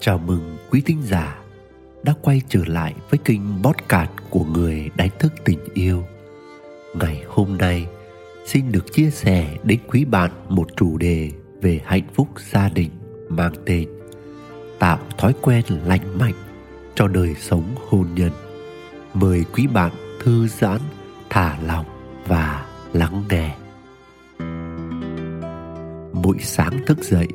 Chào mừng quý thính giả đã quay trở lại với kênh podcast của người đánh thức tình yêu. Ngày hôm nay xin được chia sẻ đến quý bạn một chủ đề về hạnh phúc gia đình mang tên Tạo thói quen lành mạnh cho đời sống hôn nhân. Mời quý bạn thư giãn, thả lòng và lắng nghe. Mỗi sáng thức dậy,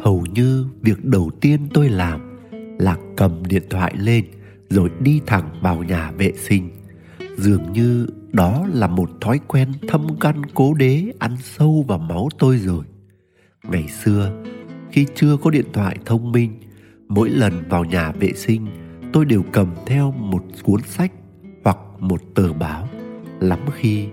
hầu như việc đầu tiên tôi làm là cầm điện thoại lên rồi đi thẳng vào nhà vệ sinh. Dường như đó là một thói quen thâm căn cố đế ăn sâu vào máu tôi rồi. Ngày xưa, khi chưa có điện thoại thông minh, mỗi lần vào nhà vệ sinh, tôi đều cầm theo một cuốn sách hoặc một tờ báo. Lắm khi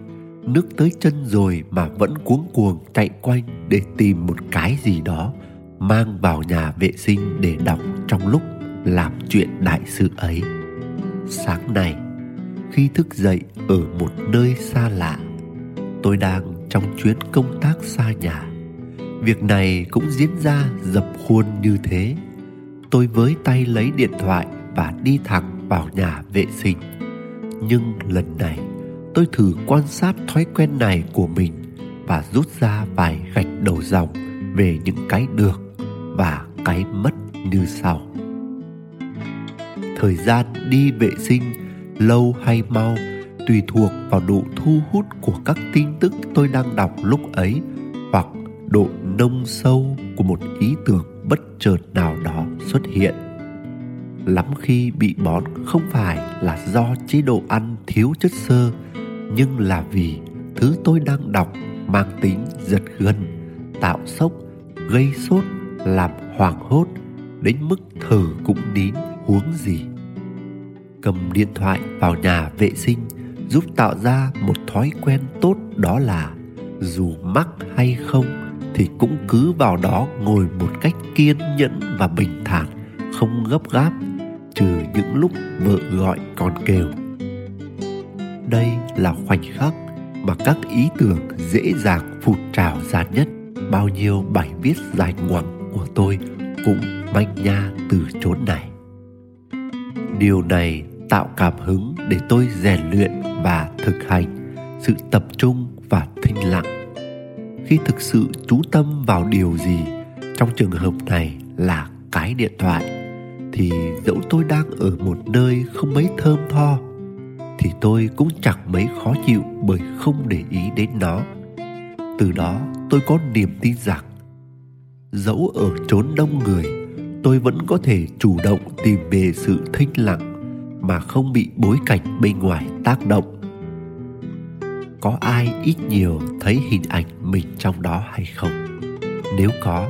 nước tới chân rồi mà vẫn cuống cuồng chạy quanh để tìm một cái gì đó mang vào nhà vệ sinh để đọc trong lúc làm chuyện đại sự ấy. Sáng nay, khi thức dậy ở một nơi xa lạ, tôi đang trong chuyến công tác xa nhà. Việc này cũng diễn ra dập khuôn như thế. Tôi với tay lấy điện thoại và đi thẳng vào nhà vệ sinh. Nhưng lần này, tôi thử quan sát thói quen này của mình và rút ra vài gạch đầu dòng về những cái được và cái mất như sau. Thời gian đi vệ sinh lâu hay mau tùy thuộc vào độ thu hút của các tin tức tôi đang đọc lúc ấy hoặc độ nông sâu của một ý tưởng bất chợt nào đó xuất hiện. Lắm khi bị bón không phải là do chế độ ăn thiếu chất xơ, nhưng là vì thứ tôi đang đọc mang tính giật gân, tạo sốc, gây sốt làm hoảng hốt đến mức thở cũng nín huống gì. Cầm điện thoại vào nhà vệ sinh, giúp tạo ra một thói quen tốt đó là dù mắc hay không thì cũng cứ vào đó ngồi một cách kiên nhẫn và bình thản, không gấp gáp, trừ những lúc vợ gọi con kêu. Đây là khoảnh khắc mà các ý tưởng dễ dàng phụt trào ra nhất. Bao nhiêu bài viết dài ngoằng của tôi cũng manh nha từ chốn này. Điều này tạo cảm hứng để tôi rèn luyện và thực hành sự tập trung và thinh lặng. Khi thực sự chú tâm vào điều gì, trong trường hợp này là cái điện thoại, thì dẫu tôi đang ở một nơi không mấy thơm tho, thì tôi cũng chẳng mấy khó chịu bởi không để ý đến nó. Từ đó tôi có niềm tin rằng dẫu ở chốn đông người, tôi vẫn có thể chủ động tìm về sự thinh lặng mà không bị bối cảnh bên ngoài tác động. Có ai ít nhiều thấy hình ảnh mình trong đó hay không? Nếu có,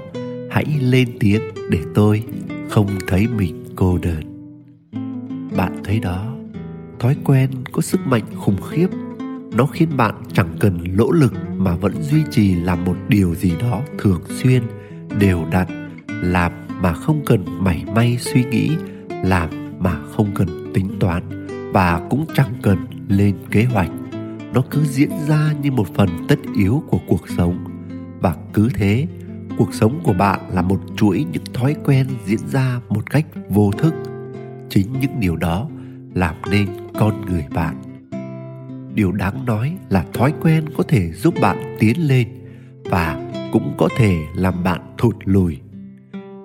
hãy lên tiếng để tôi không thấy mình cô đơn. Bạn thấy đó, thói quen có sức mạnh khủng khiếp. Nó khiến bạn chẳng cần nỗ lực mà vẫn duy trì làm một điều gì đó thường xuyên đều đặn, làm mà không cần mảy may suy nghĩ, làm mà không cần tính toán và cũng chẳng cần lên kế hoạch. Nó cứ diễn ra như một phần tất yếu của cuộc sống. Và cứ thế, cuộc sống của bạn là một chuỗi những thói quen diễn ra một cách vô thức. Chính những điều đó làm nên con người bạn. Điều đáng nói là thói quen có thể giúp bạn tiến lên và cũng có thể làm bạn thụt lùi.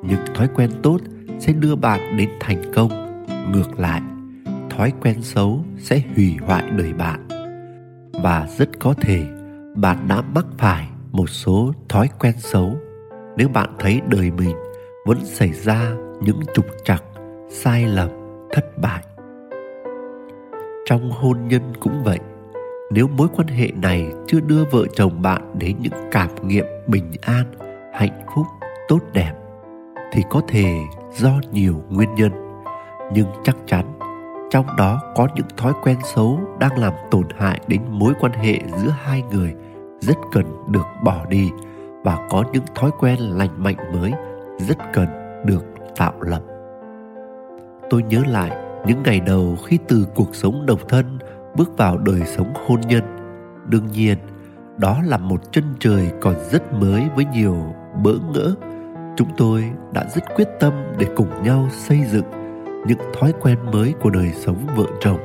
Những thói quen tốt sẽ đưa bạn đến thành công. Ngược lại, thói quen xấu sẽ hủy hoại đời bạn. Và rất có thể bạn đã mắc phải một số thói quen xấu. Nếu bạn thấy đời mình vẫn xảy ra những trục trặc, sai lầm, thất bại. Trong hôn nhân cũng vậy nếu mối quan hệ này chưa đưa vợ chồng bạn đến những cảm nghiệm bình an, hạnh phúc, tốt đẹp, thì có thể do nhiều nguyên nhân. Nhưng chắc chắn, trong đó có những thói quen xấu đang làm tổn hại đến mối quan hệ giữa hai người rất cần được bỏ đi và có những thói quen lành mạnh mới rất cần được tạo lập. Tôi nhớ lại những ngày đầu khi từ cuộc sống độc thân bước vào đời sống hôn nhân. Đương nhiên, đó là một chân trời còn rất mới với nhiều bỡ ngỡ. Chúng tôi đã rất quyết tâm để cùng nhau xây dựng những thói quen mới của đời sống vợ chồng.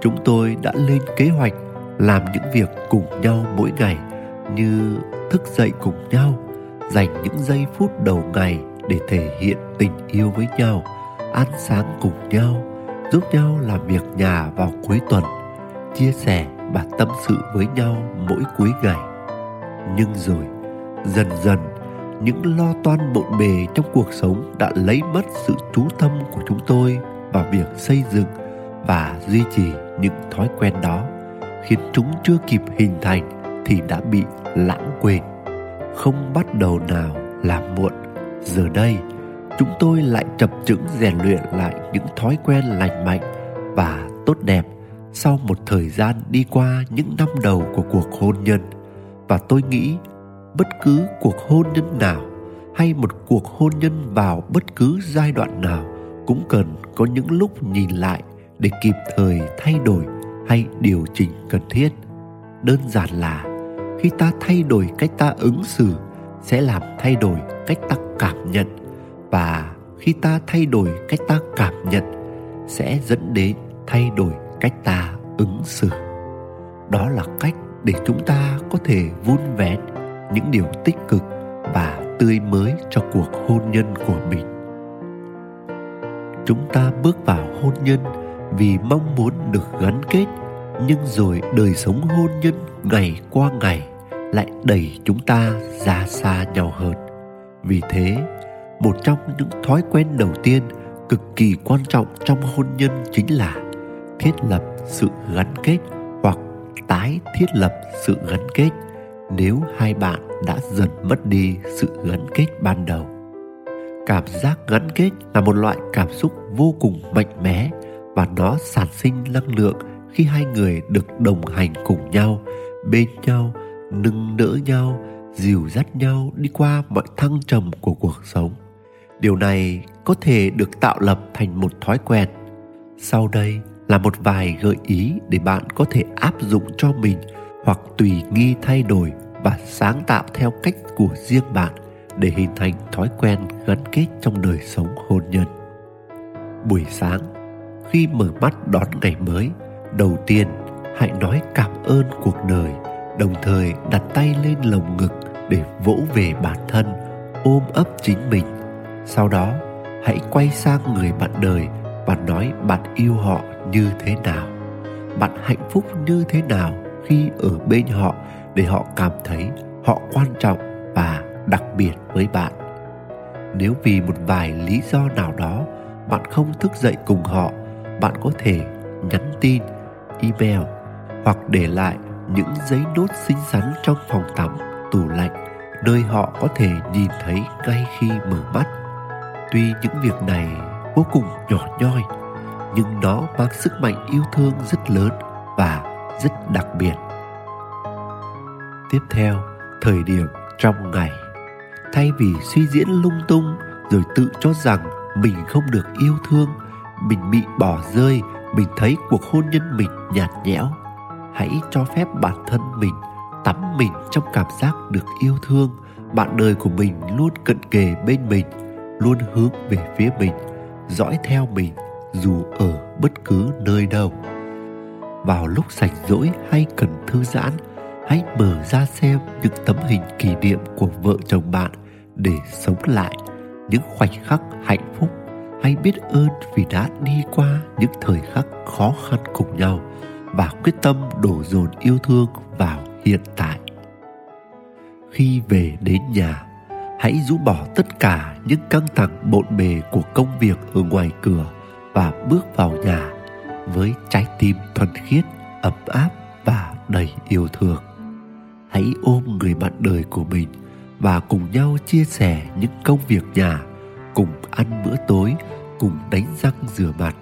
Chúng tôi đã lên kế hoạch làm những việc cùng nhau mỗi ngày, như thức dậy cùng nhau, dành những giây phút đầu ngày để thể hiện tình yêu với nhau, ăn sáng cùng nhau, giúp nhau làm việc nhà vào cuối tuần chia sẻ và tâm sự với nhau mỗi cuối ngày. Nhưng rồi, dần dần, những lo toan bộn bề trong cuộc sống đã lấy mất sự chú tâm của chúng tôi vào việc xây dựng và duy trì những thói quen đó, khiến chúng chưa kịp hình thành thì đã bị lãng quên. Không bắt đầu nào là muộn. Giờ đây, chúng tôi lại chập chững rèn luyện lại những thói quen lành mạnh và tốt đẹp sau một thời gian đi qua những năm đầu của cuộc hôn nhân, và tôi nghĩ bất cứ cuộc hôn nhân nào hay một cuộc hôn nhân vào bất cứ giai đoạn nào cũng cần có những lúc nhìn lại để kịp thời thay đổi hay điều chỉnh cần thiết. Đơn giản là khi ta thay đổi cách ta ứng xử sẽ làm thay đổi cách ta cảm nhận, và khi ta thay đổi cách ta cảm nhận sẽ dẫn đến thay đổi cách ta ứng xử. Đó là cách để chúng ta có thể vun vén những điều tích cực và tươi mới cho cuộc hôn nhân của mình. Chúng ta bước vào hôn nhân vì mong muốn được gắn kết, nhưng rồi đời sống hôn nhân ngày qua ngày lại đẩy chúng ta ra xa nhau hơn. Vì thế, một trong những thói quen đầu tiên cực kỳ quan trọng trong hôn nhân chính là thiết lập sự gắn kết hoặc tái thiết lập sự gắn kết nếu hai bạn đã dần mất đi sự gắn kết ban đầu. Cảm giác gắn kết là một loại cảm xúc vô cùng mạnh mẽ và nó sản sinh năng lượng khi hai người được đồng hành cùng nhau, bên nhau, nâng đỡ nhau, dìu dắt nhau đi qua mọi thăng trầm của cuộc sống. Điều này có thể được tạo lập thành một thói quen. Sau đây là một vài gợi ý để bạn có thể áp dụng cho mình hoặc tùy nghi thay đổi và sáng tạo theo cách của riêng bạn để hình thành thói quen gắn kết trong đời sống hôn nhân. Buổi sáng, khi mở mắt đón ngày mới, đầu tiên hãy nói cảm ơn cuộc đời, đồng thời đặt tay lên lồng ngực để vỗ về bản thân, ôm ấp chính mình. Sau đó, hãy quay sang người bạn đời và nói bạn yêu họ như thế nào? Bạn hạnh phúc như thế nào khi ở bên họ để họ cảm thấy họ quan trọng và đặc biệt với bạn? Nếu vì một vài lý do nào đó bạn không thức dậy cùng họ, bạn có thể nhắn tin, email hoặc để lại những giấy nốt xinh xắn trong phòng tắm tủ lạnh nơi họ có thể nhìn thấy ngay khi mở mắt. Tuy những việc này vô cùng nhỏ nhoi nhưng nó mang sức mạnh yêu thương rất lớn và rất đặc biệt. Tiếp theo, thời điểm trong ngày. Thay vì suy diễn lung tung rồi tự cho rằng mình không được yêu thương, mình bị bỏ rơi, mình thấy cuộc hôn nhân mình nhạt nhẽo, hãy cho phép bản thân mình tắm mình trong cảm giác được yêu thương. Bạn đời của mình luôn cận kề bên mình, luôn hướng về phía mình, dõi theo mình dù ở bất cứ nơi đâu. Vào lúc rảnh rỗi hay cần thư giãn, hãy mở ra xem những tấm hình kỷ niệm của vợ chồng bạn để sống lại những khoảnh khắc hạnh phúc hay biết ơn vì đã đi qua những thời khắc khó khăn cùng nhau và quyết tâm đổ dồn yêu thương vào hiện tại. Khi về đến nhà, hãy rũ bỏ tất cả những căng thẳng bộn bề của công việc ở ngoài cửa và bước vào nhà với trái tim thuần khiết, ấm áp và đầy yêu thương. Hãy ôm người bạn đời của mình và cùng nhau chia sẻ những công việc nhà, cùng ăn bữa tối, cùng đánh răng rửa mặt,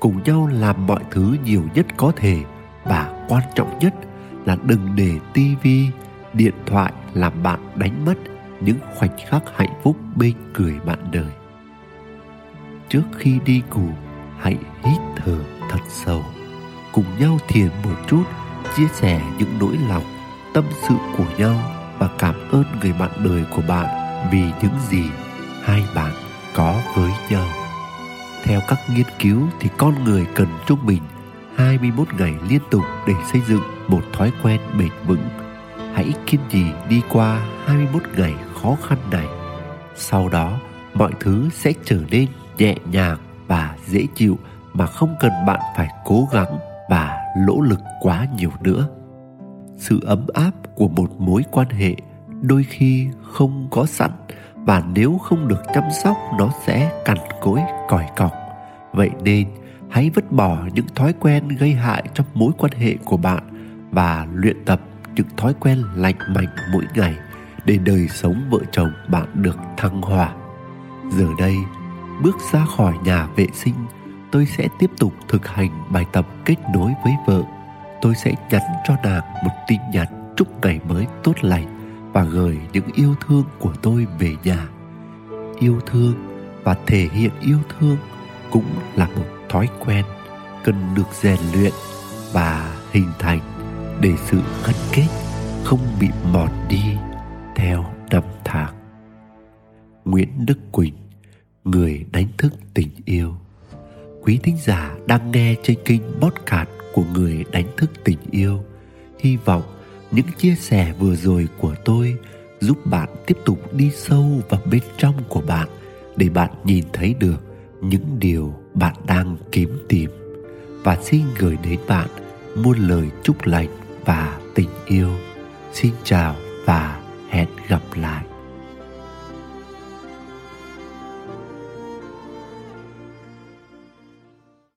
cùng nhau làm mọi thứ nhiều nhất có thể và quan trọng nhất là đừng để tivi điện thoại làm bạn đánh mất những khoảnh khắc hạnh phúc bên người bạn đời trước khi đi ngủ hãy hít thở thật sâu cùng nhau thiền một chút chia sẻ những nỗi lòng tâm sự của nhau và cảm ơn người bạn đời của bạn vì những gì hai bạn có với nhau. Theo các nghiên cứu thì con người cần trung bình 21 ngày liên tục để xây dựng một thói quen bền vững. Hãy kiên trì đi qua 21 ngày khó khăn này. Sau đó, mọi thứ sẽ trở nên nhẹ nhàng và dễ chịu mà không cần bạn phải cố gắng và nỗ lực quá nhiều nữa. Sự ấm áp của một mối quan hệ đôi khi không có sẵn và nếu không được chăm sóc nó sẽ cằn cỗi còi cọc. Vậy nên hãy vứt bỏ những thói quen gây hại trong mối quan hệ của bạn và luyện tập những thói quen lành mạnh mỗi ngày để đời sống vợ chồng bạn được thăng hoa. Giờ đây, bước ra khỏi nhà vệ sinh, tôi sẽ tiếp tục thực hành bài tập kết nối với vợ. Tôi sẽ nhắn cho nàng một tin nhắn chúc ngày mới tốt lành và gửi những yêu thương của tôi về nhà. Yêu thương và thể hiện yêu thương cũng là một thói quen cần được rèn luyện và hình thành để sự gắn kết không bị mòn đi theo năm tháng nguyễn đức quỳnh người đánh thức tình yêu. Quý thính giả đang nghe trên kênh podcast của người đánh thức tình yêu. Hy vọng những chia sẻ vừa rồi của tôi giúp bạn tiếp tục đi sâu vào bên trong của bạn để bạn nhìn thấy được những điều bạn đang kiếm tìm. Và xin gửi đến bạn muôn lời chúc lành và tình yêu. Xin chào và hẹn gặp lại.